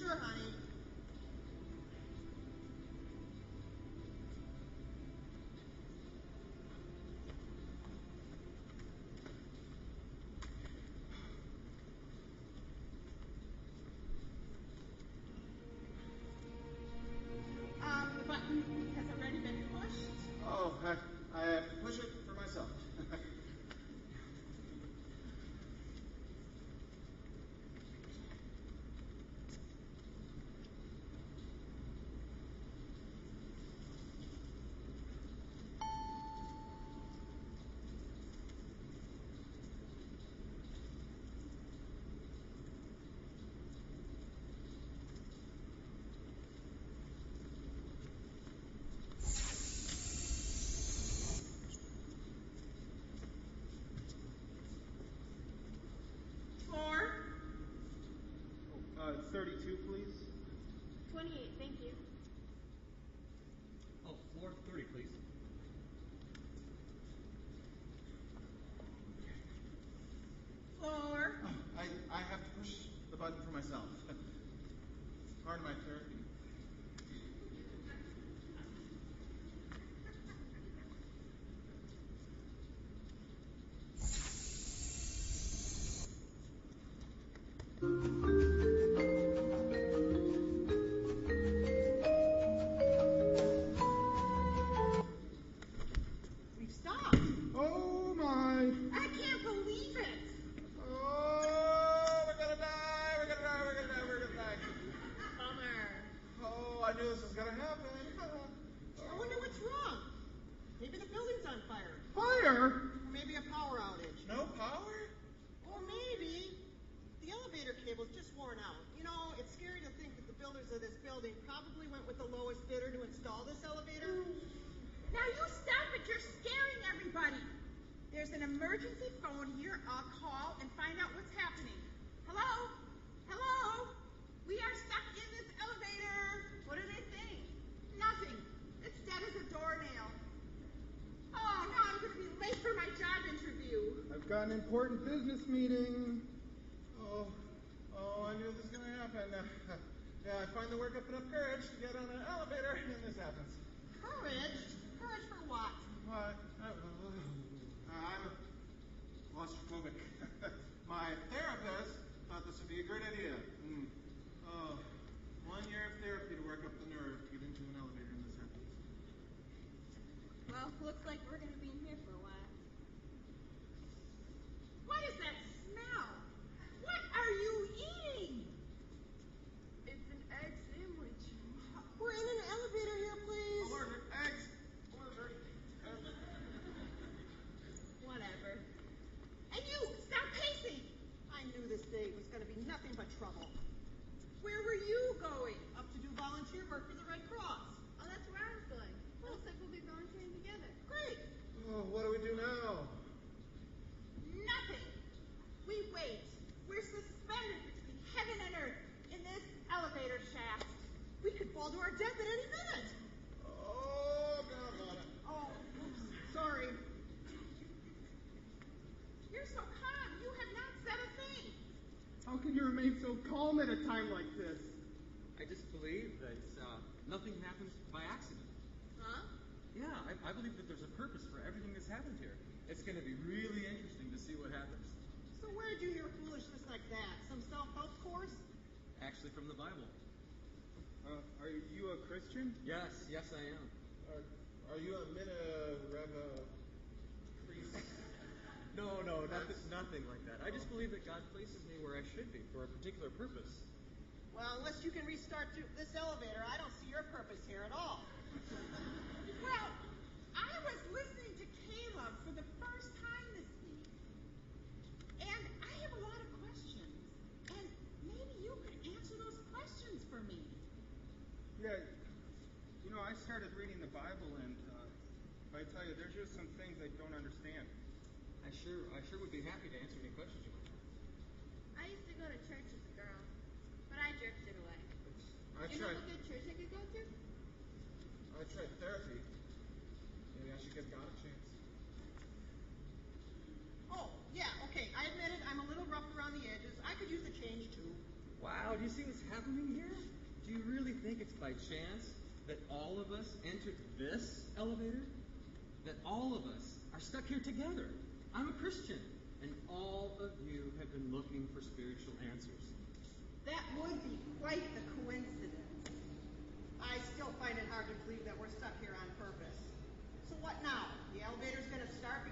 Never be too 732, please. Important business meeting. Oh, oh, I knew this was gonna happen. Uh, yeah, I finally work up enough courage to get on an elevator, and this happens. Courage? Courage for what? What? Uh, I'm claustrophobic. My therapist thought this would be a great idea. Mm. Oh, one year of therapy to work up the nerve to get into an elevator, and this happens. Well, looks like we're gonna be in here for a while. What is that smell? What are you eating? It's an egg sandwich. We're in an elevator here, please. Alert, eggs! Alert, eggs! Whatever. And you, stop pacing. I knew this day was going to be nothing but trouble. Where were you going? Up to do volunteer work for the Red Cross. Oh, that's where I was going. Well, looks like we'll be volunteering together. Great. Oh, what do we do now? Nothing. We wait. We're suspended between heaven and earth in this elevator shaft. We could fall to our death at any minute. Oh, God, Lana. Oh, oops, sorry. You're so calm. You have not said a thing. How can you remain so calm at a time like this? I just believe that uh, nothing happens by accident. Huh? Yeah, I, I believe that there's a purpose for everything that's happened here. It's going to be really interesting to see what happens. So where'd you hear foolishness like that? Some self-help course? Actually, from the Bible. Uh, are you a Christian? Yes, yes, I am. Are, are you a Mina Reva priest? No, no, nothing, nothing like that. I just believe that God places me where I should be for a particular purpose. Well, unless you can restart this elevator, I don't see your purpose here at all. Well, I was listening sure, I sure would be happy to answer any questions you might have. I used to go to church as a girl, but I jerked it away. I you tried. know a good church I could go to? I tried therapy. Maybe I should give God a chance. Oh, yeah, okay. I admit it, I'm a little rough around the edges. I could use a change too. Wow, do you see what's happening here? Do you really think it's by chance that all of us entered this elevator? That all of us are stuck here together? I'm a Christian, and all of you have been looking for spiritual answers. That would be quite the coincidence. I still find it hard to believe that we're stuck here on purpose. So what now? The elevator's gonna start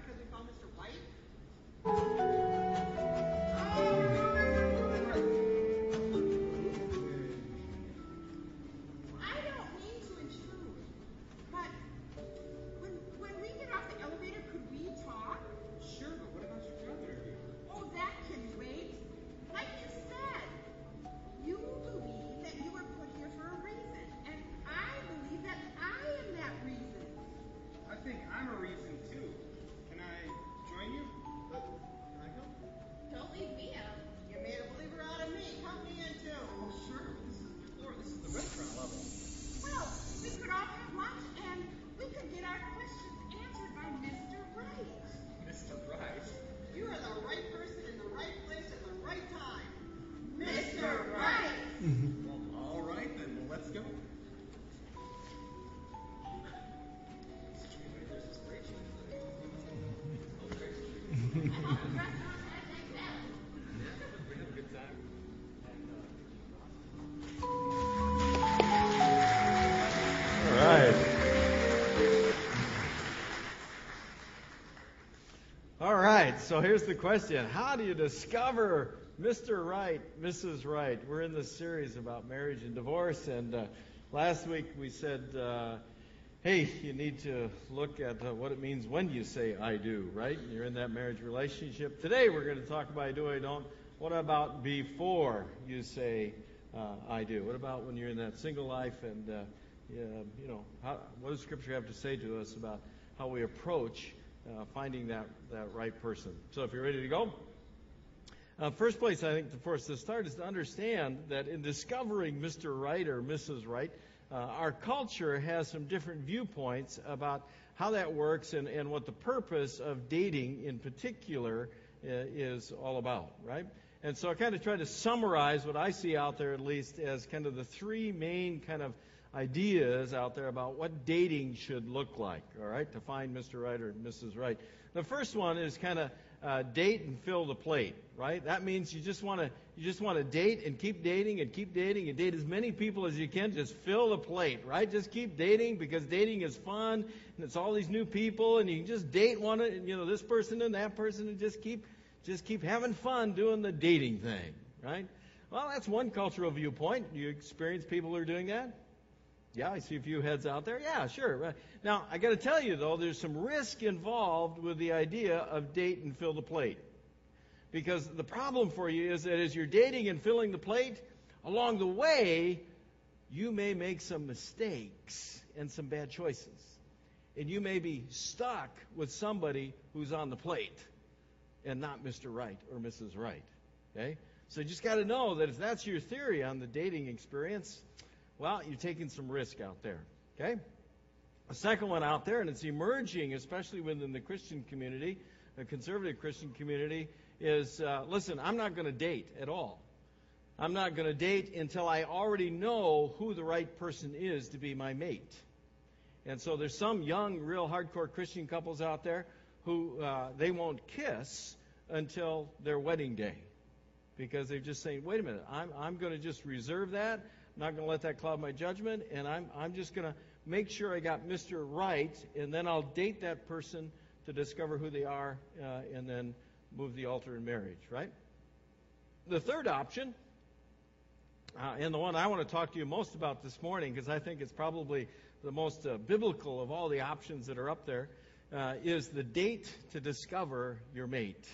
so here's the question How do you discover Mr. Right, Mrs. Right? We're in this series about marriage and divorce, and uh, last week we said, uh, hey, you need to look at uh, what it means when you say I do, right? You're in that marriage relationship. Today we're going to talk about I do, I don't. What about before you say uh, I do? What about when you're in that single life and, uh, yeah, you know, how, what does Scripture have to say to us about how we approach uh, finding that, that right person? So if you're ready to go, uh, first place I think for us to start is to understand that in discovering Mr. Right or Mrs. Right, uh, our culture has some different viewpoints about how that works and, and what the purpose of dating in particular uh, is all about, right? And so I kind of try to summarize what I see out there, at least, as kind of the three main kind of ideas out there about what dating should look like, all right, to find Mr. Right or Mrs. Right. The first one is kind of uh, date and fill the plate, right? That means you just want to you just want to date and keep dating and keep dating and date as many people as you can. Just fill the plate, right? Just keep dating because dating is fun and it's all these new people and you can just date one, you know, this person and that person and just keep just keep having fun doing the dating thing, right? Well, that's one cultural viewpoint. You experience people who are doing that? Yeah, I see a few heads out there. Yeah, sure. Now, I got to tell you though, there's some risk involved with the idea of date and fill the plate. Because the problem for you is that as you're dating and filling the plate, along the way, you may make some mistakes and some bad choices. And you may be stuck with somebody who's on the plate and not Mr. Right or Mrs. Right. Okay? So you just got to know that if that's your theory on the dating experience, well, you're taking some risk out there. Okay? A second one out there, and it's emerging, especially within the Christian community, the conservative Christian community, is uh, listen, I'm not going to date at all. I'm not going to date until I already know who the right person is to be my mate. And so there's some young, real hardcore Christian couples out there who uh, they won't kiss until their wedding day because they're just saying, wait a minute, I'm, I'm going to just reserve that. I'm not going to let that cloud my judgment, and I'm, I'm just going to make sure I got Mr. Right, and then I'll date that person to discover who they are, uh, and then move the altar in marriage, right? The third option, uh, and the one I want to talk to you most about this morning, because I think it's probably the most uh, biblical of all the options that are up there, uh, is the date to discover your mate.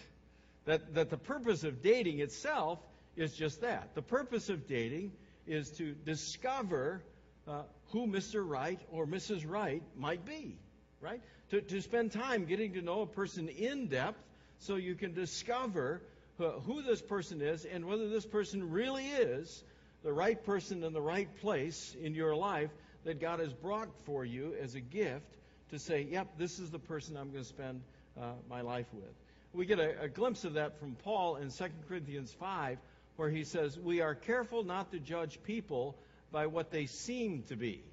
That, that the purpose of dating itself is just that. The purpose of dating is to discover uh, who Mr. Right or Mrs. Right might be, right? To, to spend time getting to know a person in depth so you can discover uh, who this person is and whether this person really is the right person in the right place in your life that God has brought for you as a gift to say, yep, this is the person I'm going to spend uh, my life with. We get a, a, glimpse of that from Paul in 2 Corinthians 5. Where he says, We are careful not to judge people by what they seem to be,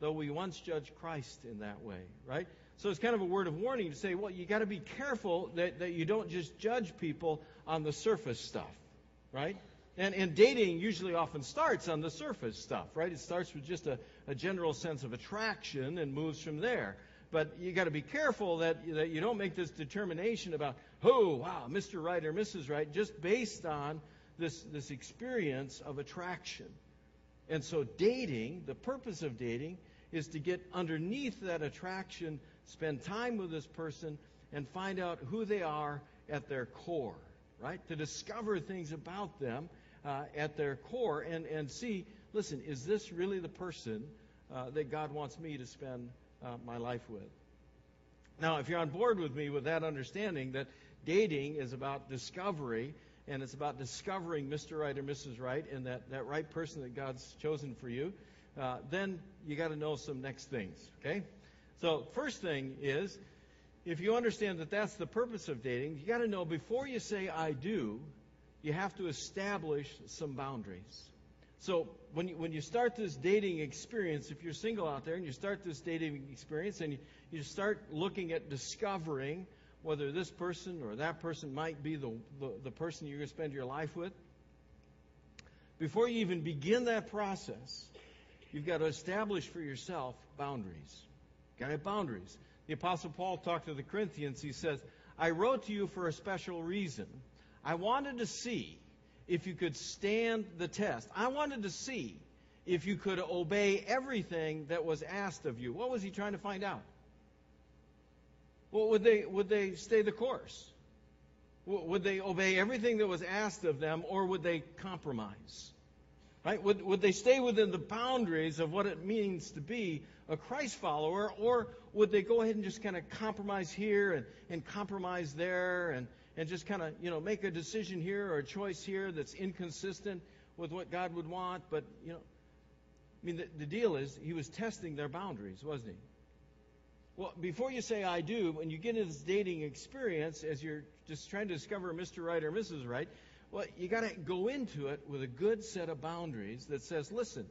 though we once judged Christ in that way, right? So it's kind of a word of warning to say, well, you got to be careful that, that you don't just judge people on the surface stuff, right? And, and dating usually often starts on the surface stuff, right? It starts with just a, a general sense of attraction and moves from there. But you got to be careful that, that you don't make this determination about, oh, wow, Mr. Right or Mrs. Right, just based on this, this experience of attraction. And so, dating, the purpose of dating, is to get underneath that attraction, spend time with this person, and find out who they are at their core, right? To discover things about them uh, at their core and, and see, listen, is this really the person uh, that God wants me to spend uh, my life with? Now, if you're on board with me with that understanding that dating is about discovery, and it's about discovering Mr. Right or Mrs. Right and that, that right person that God's chosen for you, uh, then you got to know some next things, okay? So, first thing is, if you understand that that's the purpose of dating, you got to know before you say I do, you have to establish some boundaries. So, when you, when you start this dating experience, if you're single out there and you start this dating experience and you, you start looking at discovering whether this person or that person might be the, the, the person you're going to spend your life with, before you even begin that process, you've got to establish for yourself boundaries. You've got to have boundaries. The Apostle Paul talked to the Corinthians. He says, I wrote to you for a special reason. I wanted to see if you could stand the test. I wanted to see if you could obey everything that was asked of you. What was he trying to find out? Well, would they, would they stay the course? Would they obey everything that was asked of them, or would they compromise? Right? Would, would they stay within the boundaries of what it means to be a Christ follower, or would they go ahead and just kind of compromise here and, and compromise there and, and just kind of, you know, make a decision here or a choice here that's inconsistent with what God would want? But, you know, I mean, the, the deal is he was testing their boundaries, wasn't he? Well, before you say I do, when you get into this dating experience, as you're just trying to discover Mr. Right or Mrs. Right, well, you got to go into it with a good set of boundaries that says, listen,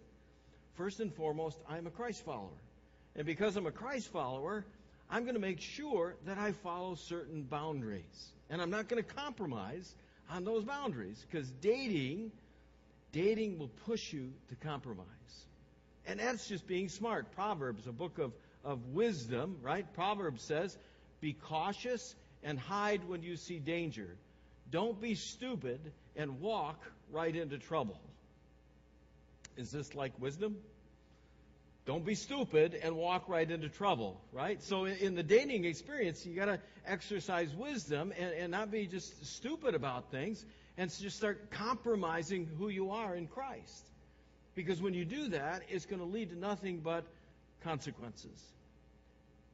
first and foremost, I'm a Christ follower. And because I'm a Christ follower, I'm going to make sure that I follow certain boundaries. And I'm not going to compromise on those boundaries because dating, dating will push you to compromise. And that's just being smart. Proverbs, a book of of wisdom, right? Proverbs says, Be cautious and hide when you see danger. Don't be stupid and walk right into trouble. Is this like wisdom? Don't be stupid and walk right into trouble, right? So in the dating experience, you got to exercise wisdom and, and not be just stupid about things and just start compromising who you are in Christ. Because when you do that, it's going to lead to nothing but consequences.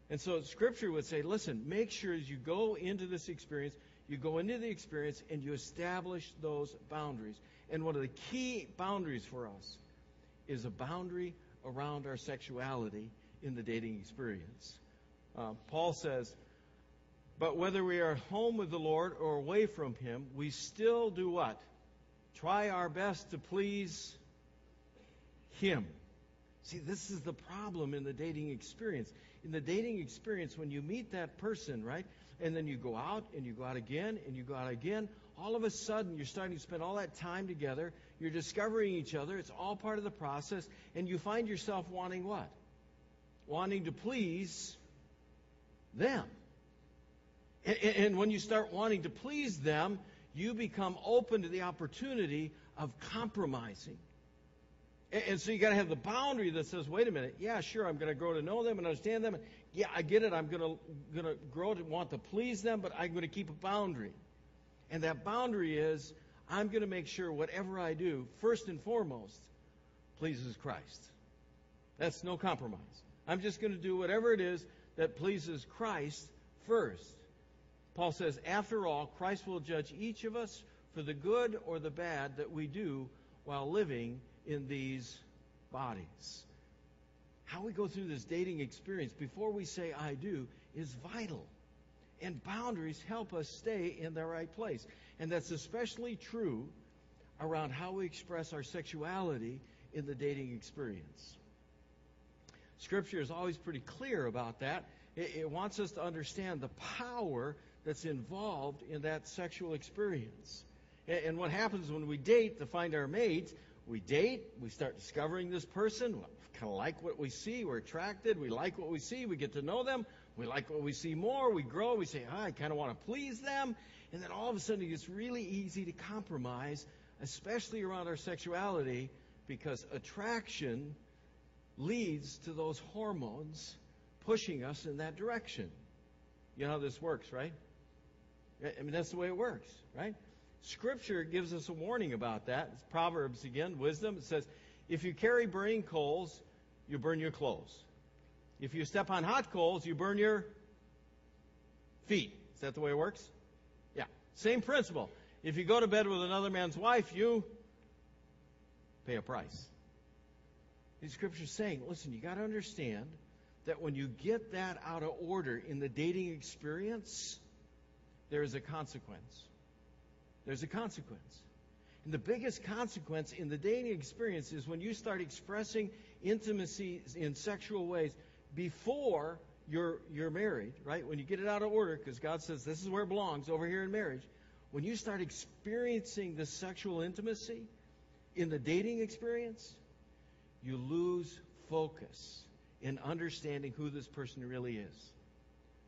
And so Scripture would say, listen, make sure as you go into this experience, you go into the experience and you establish those boundaries. And one of the key boundaries for us is a boundary around our sexuality in the dating experience. Uh, Paul says, but whether we are home with the Lord or away from Him, we still do what? Try our best to please Him. See, this is the problem in the dating experience. In the dating experience, when you meet that person, right, and then you go out and you go out again and you go out again, all of a sudden you're starting to spend all that time together. You're discovering each other. It's all part of the process. And you find yourself wanting what? Wanting to please them. And, and when you start wanting to please them, you become open to the opportunity of compromising and so you got to have the boundary that says, wait a minute, yeah, sure, I'm going to grow to know them and understand them. Yeah, I get it. I'm going to going to grow to want to please them, but I'm going to keep a boundary. And that boundary is I'm going to make sure whatever I do, first and foremost, pleases Christ. That's no compromise. I'm just going to do whatever it is that pleases Christ first. Paul says, after all, Christ will judge each of us for the good or the bad that we do while living in these bodies. How we go through this dating experience before we say I do is vital. And boundaries help us stay in the right place. And that's especially true around how we express our sexuality in the dating experience. Scripture is always pretty clear about that. It, it, wants us to understand the power that's involved in that sexual experience. And, and what happens when we date to find our mate, we date, we start discovering this person, we kind of like what we see, we're attracted, we like what we see, we get to know them, we like what we see more, we grow, we say, oh, I kind of want to please them, and then all of a sudden it gets really easy to compromise, especially around our sexuality, because attraction leads to those hormones pushing us in that direction. You know how this works, right? I mean, that's the way it works, right? Scripture gives us a warning about that. It's Proverbs again, wisdom. It says, if you carry burning coals, you burn your clothes. If you step on hot coals, you burn your feet. Is that the way it works? Yeah. Same principle. If you go to bed with another man's wife, you pay a price. The scripture's saying, listen, you got to understand that when you get that out of order in the dating experience, there is a consequence. There's a consequence. And the biggest consequence in the dating experience is when you start expressing intimacy in sexual ways before you're, you're married, right? When you get it out of order, because God says this is where it belongs, over here in marriage. When you start experiencing the sexual intimacy in the dating experience, you lose focus in understanding who this person really is.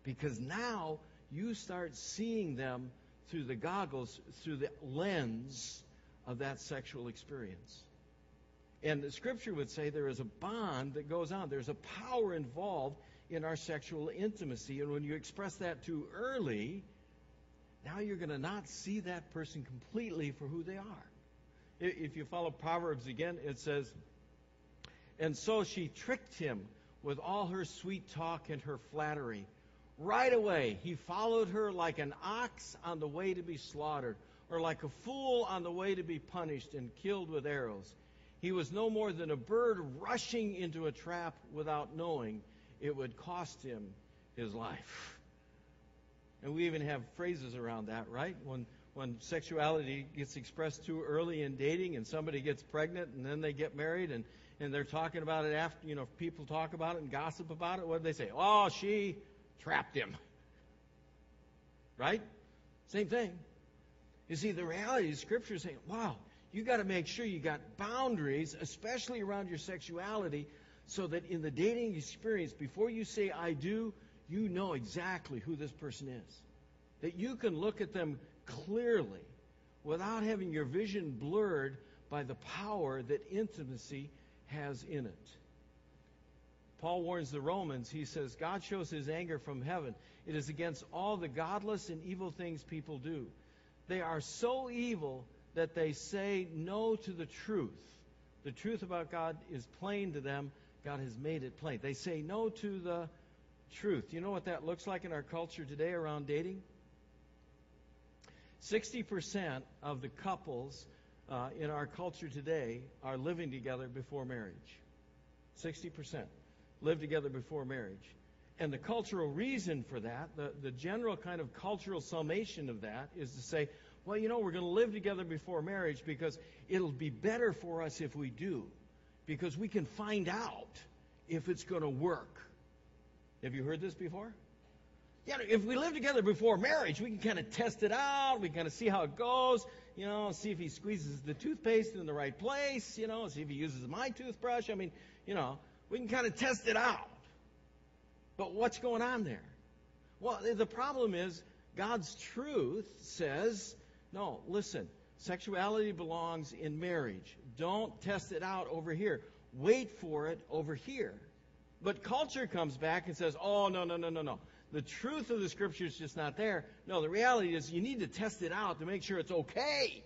Because now you start seeing them through the goggles, through the lens of that sexual experience. And the scripture would say there is a bond that goes on. There's a power involved in our sexual intimacy. And when you express that too early, now you're going to not see that person completely for who they are. If you follow Proverbs again, it says, And so she tricked him with all her sweet talk and her flattery. Right away, he followed her like an ox on the way to be slaughtered, or like a fool on the way to be punished and killed with arrows. He was no more than a bird rushing into a trap without knowing it would cost him his life. And we even have phrases around that, right? When when sexuality gets expressed too early in dating and somebody gets pregnant and then they get married and, and they're talking about it after, you know, people talk about it and gossip about it, what do they say? Oh, she trapped him. Right? Same thing. You see, the reality is Scripture is saying, wow, you got to make sure you got boundaries, especially around your sexuality, so that in the dating experience, before you say I do, you know exactly who this person is. That you can look at them clearly without having your vision blurred by the power that intimacy has in it. Paul warns the Romans, he says, God shows his anger from heaven. It is against all the godless and evil things people do. They are so evil that they say no to the truth. The truth about God is plain to them. God has made it plain. They say no to the truth. You know what that looks like in our culture today around dating? 60% of the couples uh, in our culture today are living together before marriage. 60% live together before marriage. And the cultural reason for that, the, the general kind of cultural summation of that, is to say, well, you know, we're going to live together before marriage because it'll be better for us if we do. Because we can find out if it's going to work. Have you heard this before? Yeah, if we live together before marriage, we can kind of test it out. We kind of see how it goes. You know, see if he squeezes the toothpaste in the right place. You know, see if he uses my toothbrush. I mean, you know, we can kind of test it out. But what's going on there? Well, the problem is God's truth says, no, listen, sexuality belongs in marriage. Don't test it out over here. Wait for it over here. But culture comes back and says, oh, no, no, no, no, no the truth of the scripture is just not there. No, the reality is you need to test it out to make sure it's okay.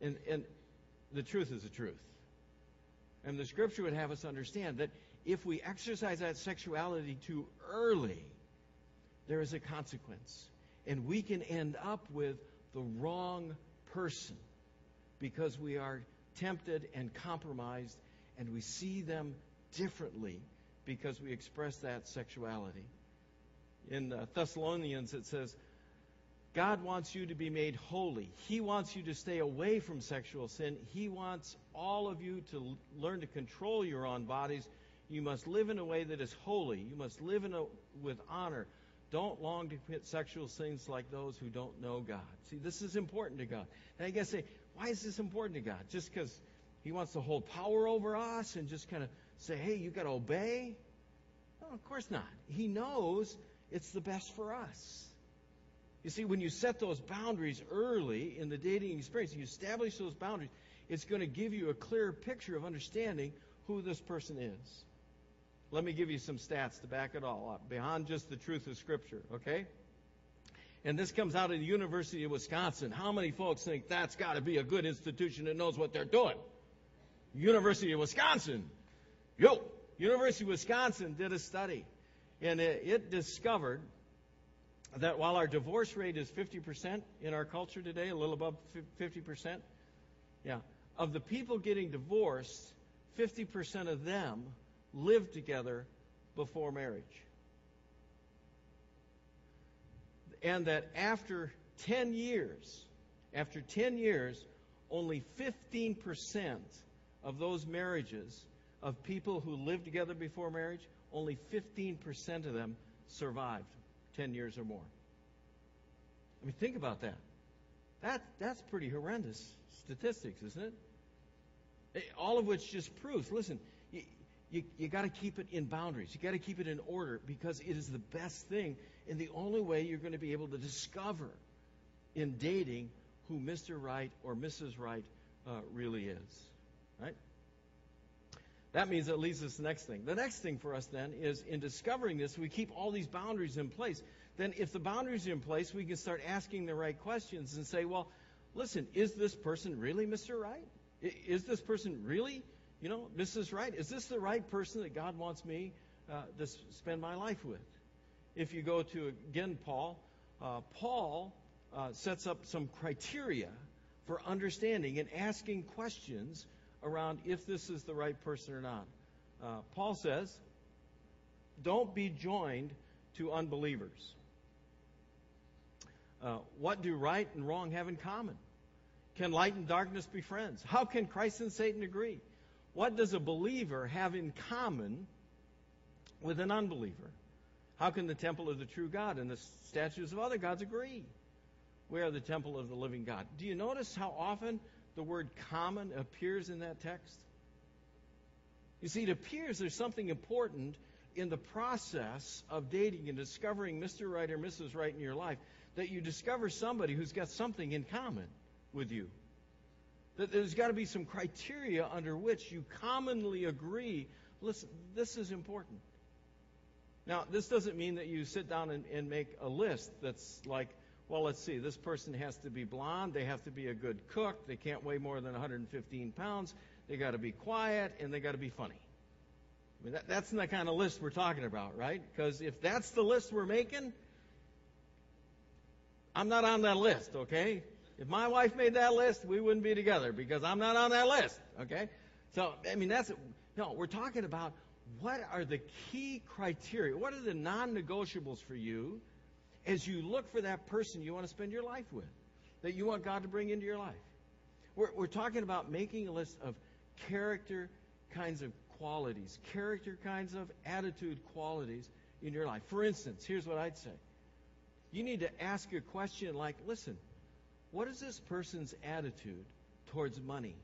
And, and the truth is the truth. And the scripture would have us understand that if we exercise that sexuality too early, there is a consequence. And we can end up with the wrong person because we are tempted and compromised and we see them differently because we express that sexuality in uh, Thessalonians, it says, God wants you to be made holy. He wants you to stay away from sexual sin. He wants all of you to learn to control your own bodies. You must live in a way that is holy. You must live in a, with honor. Don't long to commit sexual sins like those who don't know God. See, this is important to God. And I guess say, why is this important to God? Just because He wants to hold power over us and just kind of say, hey, you got to obey? No, of course not. He knows it's the best for us. You see, when you set those boundaries early in the dating experience, you establish those boundaries, it's going to give you a clear picture of understanding who this person is. Let me give you some stats to back it all up, beyond just the truth of Scripture, okay? And this comes out of the University of Wisconsin. How many folks think that's got to be a good institution that knows what they're doing? University of Wisconsin. Yo, University of Wisconsin did a study, and it, it discovered that while our divorce rate is 50% in our culture today, a little above 50%, yeah, of the people getting divorced, 50% of them lived together before marriage. And that after 10 years, after 10 years, only 15% of those marriages of people who lived together before marriage, only 15% of them survived 10 years or more. I mean, think about that. That that's pretty horrendous statistics, isn't it? Eh, all of which just proves, listen, you, you, you got to keep it in boundaries. You got to keep it in order because it is the best thing and the only way you're going to be able to discover in dating who Mr. Right or Mrs. Right uh, really is. Right? That means that leads us to the next thing. The next thing for us then is in discovering this, we keep all these boundaries in place. Then, if the boundaries are in place, we can start asking the right questions and say, well, listen, is this person really Mr. Right? Is this person really, you know, Mrs. Right? Is this the right person that God wants me uh, to spend my life with? If you go to, again, Paul, uh, Paul uh, sets up some criteria for understanding and asking questions around if this is the right person or not. Uh, Paul says, don't be joined to unbelievers. Uh, what do right and wrong have in common? Can light and darkness be friends? How can Christ and Satan agree? What does a believer have in common with an unbeliever? How can the temple of the true God and the statues of other gods agree? We are the temple of the living God. Do you notice how often the word common appears in that text? You see, it appears there's something important in the process of dating and discovering Mr. Right or Mrs. Right in your life that you discover somebody who's got something in common with you. That there's got to be some criteria under which you commonly agree listen, this is important. Now, this doesn't mean that you sit down and, and make a list that's like, well, let's see, this person has to be blonde, they have to be a good cook, they can't weigh more than 115 pounds, they got to be quiet, and they got to be funny. I mean, that, that's the kind of list we're talking about, right? Because if that's the list we're making, I'm not on that list, okay? If my wife made that list, we wouldn't be together because I'm not on that list, okay? So, I mean, that's, no, we're talking about what are the key criteria? What are the non negotiables for you as you look for that person you want to spend your life with, that you want God to bring into your life? We're, we're talking about making a list of character kinds of qualities, character kinds of attitude qualities in your life. For instance, here's what I'd say you need to ask a question like, listen, what is this person's attitude towards money?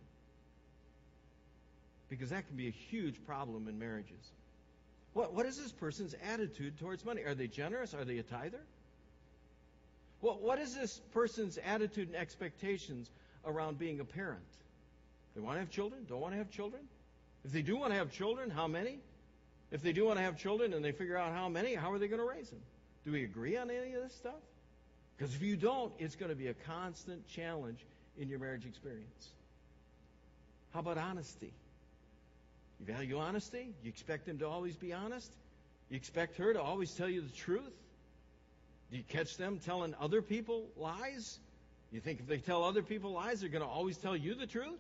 Because that can be a huge problem in marriages. What, what is this person's attitude towards money? Are they generous? Are they a tither? What, what is this person's attitude and expectations around being a parent? They want to have children? Don't want to have children? If they do want to have children, how many? If they do want to have children and they figure out how many, how are they going to raise them? Do we agree on any of this stuff? Because if you don't, it's going to be a constant challenge in your marriage experience. How about honesty? You value honesty? You expect them to always be honest? You expect her to always tell you the truth? Do you catch them telling other people lies? You think if they tell other people lies, they're going to always tell you the truth?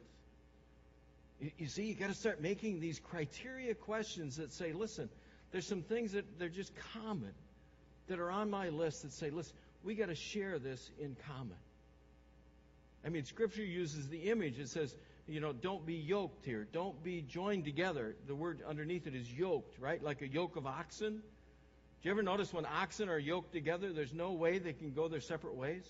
You, see, you got to start making these criteria questions that say, listen, there's some things that they're just common that are on my list that say, listen, we got to share this in common. I mean, Scripture uses the image. It says, you know, don't be yoked here. Don't be joined together. The word underneath it is yoked, right? Like a yoke of oxen. Do you ever notice when oxen are yoked together, there's no way they can go their separate ways?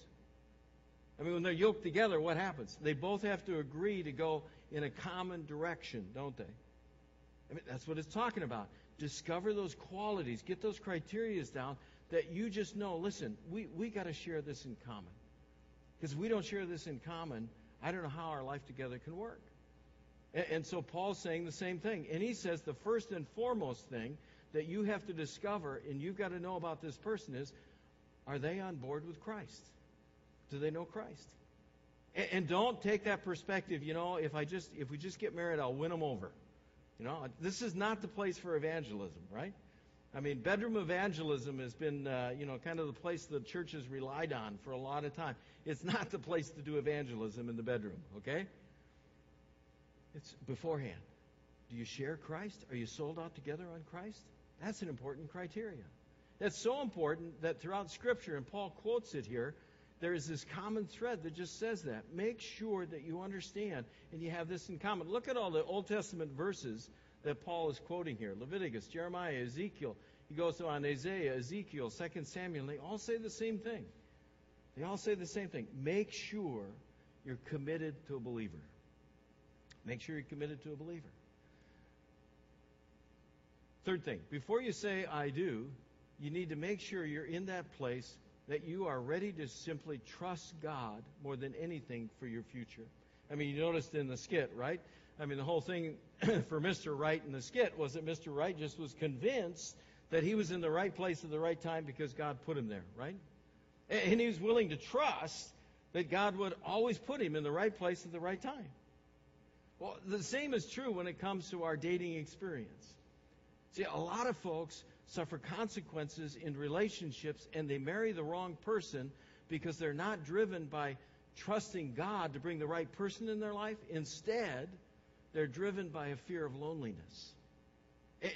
I mean, when they're yoked together, what happens? They both have to agree to go in a common direction, don't they? I mean, that's what it's talking about. Discover those qualities, get those criterias down that you just know, listen, we, we got to share this in common. Because if we don't share this in common, I don't know how our life together can work. And, and so Paul's saying the same thing. And he says the first and foremost thing that you have to discover and you've got to know about this person is are they on board with Christ? Do they know Christ? And, and don't take that perspective, you know, if I just if we just get married, I'll win them over. You know, this is not the place for evangelism, right? I mean, bedroom evangelism has been, uh, you know, kind of the place the church has relied on for a lot of time. It's not the place to do evangelism in the bedroom, okay? It's beforehand. Do you share Christ? Are you sold out together on Christ? That's an important criteria. That's so important that throughout Scripture, and Paul quotes it here, there is this common thread that just says that. Make sure that you understand and you have this in common. Look at all the Old Testament verses that Paul is quoting here Leviticus, Jeremiah, Ezekiel. He goes on Isaiah, Ezekiel, 2 Samuel. They all say the same thing. They all say the same thing. Make sure you're committed to a believer. Make sure you're committed to a believer. Third thing, before you say I do, you need to make sure you're in that place that you are ready to simply trust God more than anything for your future. I mean, you noticed in the skit, right? I mean, the whole thing for Mr. Wright in the skit was that Mr. Wright just was convinced that he was in the right place at the right time because God put him there, right? And he was willing to trust that God would always put him in the right place at the right time. Well, the same is true when it comes to our dating experience. See, a lot of folks suffer consequences in relationships and they marry the wrong person because they're not driven by trusting God to bring the right person in their life. Instead, they're driven by a fear of loneliness.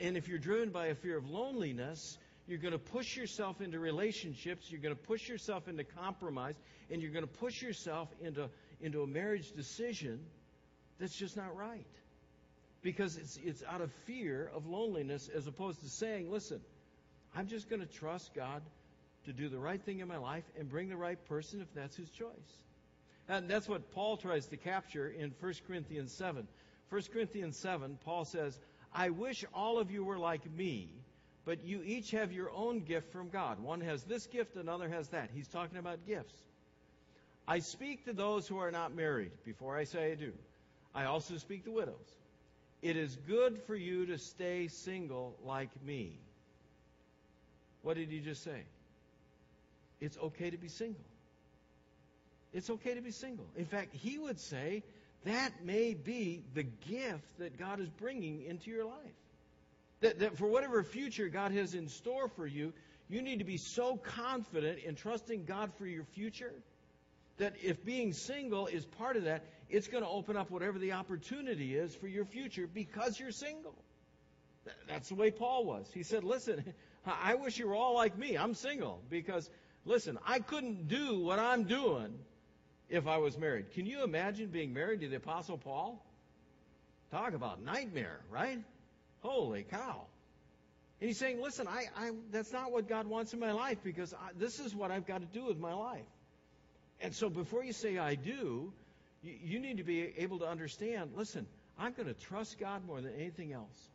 And if you're driven by a fear of loneliness, you're going to push yourself into relationships, you're going to push yourself into compromise, and you're going to push yourself into, into a marriage decision that's just not right because it's, it's out of fear of loneliness as opposed to saying, listen, I'm just going to trust God to do the right thing in my life and bring the right person if that's his choice. And that's what Paul tries to capture in 1 Corinthians 7. 1 Corinthians 7, Paul says, I wish all of you were like me, but you each have your own gift from God. One has this gift, another has that. He's talking about gifts. I speak to those who are not married before I say I do. I also speak to widows. It is good for you to stay single like me. What did he just say? It's okay to be single. It's okay to be single. In fact, he would say that may be the gift that God is bringing into your life. That, that for whatever future God has in store for you, you need to be so confident in trusting God for your future that if being single is part of that, it's going to open up whatever the opportunity is for your future because you're single. That's the way Paul was. He said, Listen, I wish you were all like me. I'm single because, listen, I couldn't do what I'm doing if I was married. Can you imagine being married to the Apostle Paul? Talk about nightmare, right? Holy cow. And he's saying, listen, I, I, that's not what God wants in my life because I, this is what I've got to do with my life. And so before you say I do, you, need to be able to understand listen, I'm going to trust God more than anything else.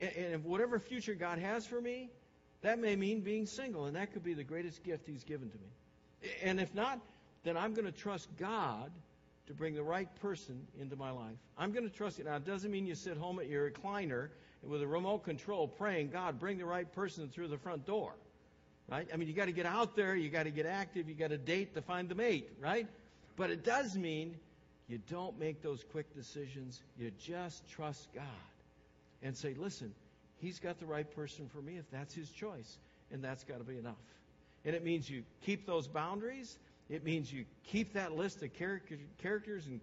And, and whatever future God has for me, that may mean being single, and that could be the greatest gift He's given to me. And if not, then I'm going to trust God to bring the right person into my life. I'm going to trust it. Now, it doesn't mean you sit home at your recliner with a remote control praying, God, bring the right person through the front door. Right? I mean, you got to get out there, you got to get active, you got to date to find the mate, right? But it does mean you don't make those quick decisions. You just trust God and say, listen, He's got the right person for me if that's His choice. And that's got to be enough. And it means you keep those boundaries. It means you keep that list of characters and qualities